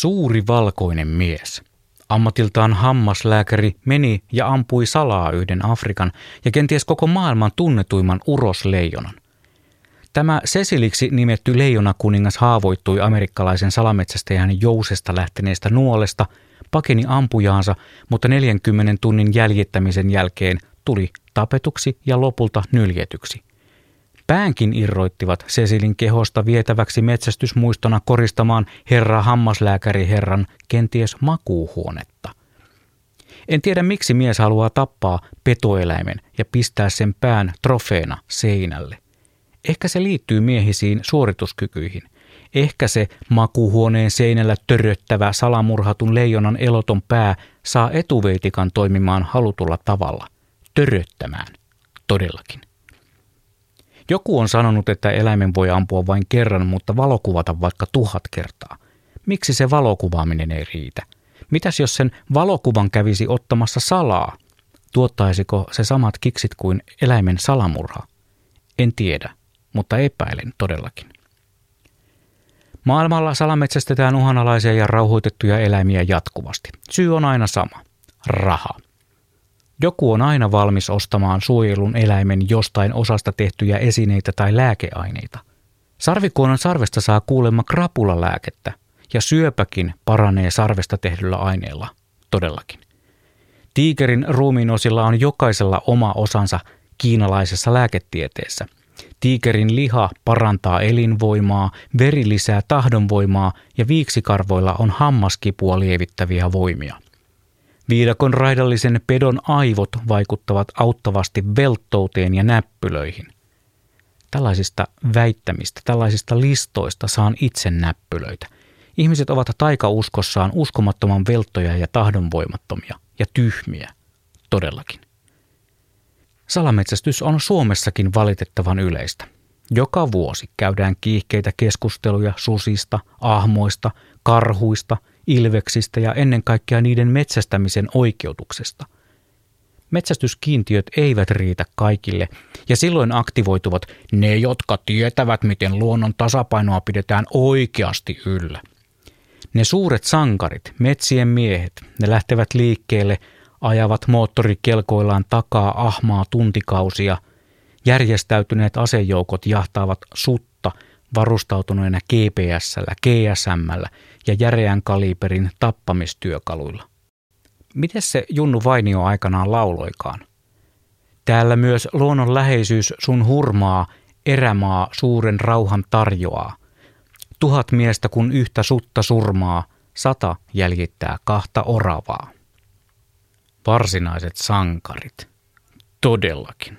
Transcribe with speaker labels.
Speaker 1: Suuri valkoinen mies. Ammatiltaan hammaslääkäri meni ja ampui salaa yhden Afrikan ja kenties koko maailman tunnetuimman urosleijonan. Tämä Ceciliksi nimetty leijonakuningas haavoittui amerikkalaisen salametsästäjän jousesta lähteneestä nuolesta, pakeni ampujaansa, mutta 40 tunnin jäljittämisen jälkeen tuli tapetuksi ja lopulta nyljetyksi. Päänkin irroittivat Cecilin kehosta vietäväksi metsästysmuistona koristamaan herra hammaslääkäri herran kenties makuuhuonetta. En tiedä miksi mies haluaa tappaa petoeläimen ja pistää sen pään trofeena seinälle. Ehkä se liittyy miehisiin suorituskykyihin. Ehkä se makuuhuoneen seinällä töröttävä salamurhatun leijonan eloton pää saa etuveitikan toimimaan halutulla tavalla. Töröttämään. Todellakin. Joku on sanonut, että eläimen voi ampua vain kerran, mutta valokuvata vaikka tuhat kertaa. Miksi se valokuvaaminen ei riitä? Mitäs jos sen valokuvan kävisi ottamassa salaa? Tuottaisiko se samat kiksit kuin eläimen salamurha? En tiedä, mutta epäilen todellakin. Maailmalla salametsästetään uhanalaisia ja rauhoitettuja eläimiä jatkuvasti. Syy on aina sama. Raha. Joku on aina valmis ostamaan suojelun eläimen jostain osasta tehtyjä esineitä tai lääkeaineita. Sarvikuonon sarvesta saa kuulemma krapulalääkettä, ja syöpäkin paranee sarvesta tehdyllä aineella, todellakin. Tiikerin ruumiinosilla on jokaisella oma osansa kiinalaisessa lääketieteessä. Tiikerin liha parantaa elinvoimaa, veri lisää tahdonvoimaa ja viiksikarvoilla on hammaskipua lievittäviä voimia – Viidakon raidallisen pedon aivot vaikuttavat auttavasti velttouteen ja näppylöihin. Tällaisista väittämistä, tällaisista listoista saan itse näppylöitä. Ihmiset ovat taikauskossaan uskomattoman velttoja ja tahdonvoimattomia ja tyhmiä, todellakin. Salametsästys on Suomessakin valitettavan yleistä. Joka vuosi käydään kiihkeitä keskusteluja susista, ahmoista, karhuista – ilveksistä ja ennen kaikkea niiden metsästämisen oikeutuksesta. Metsästyskiintiöt eivät riitä kaikille, ja silloin aktivoituvat ne, jotka tietävät, miten luonnon tasapainoa pidetään oikeasti yllä. Ne suuret sankarit, metsien miehet, ne lähtevät liikkeelle, ajavat moottorikelkoillaan takaa ahmaa tuntikausia, järjestäytyneet asejoukot jahtaavat sutta varustautuneena GPSllä, GSMllä ja järeän kaliberin tappamistyökaluilla. Miten se Junnu Vainio aikanaan lauloikaan? Täällä myös luonnon läheisyys sun hurmaa, erämaa suuren rauhan tarjoaa. Tuhat miestä kun yhtä sutta surmaa, sata jäljittää kahta oravaa. Varsinaiset sankarit. Todellakin.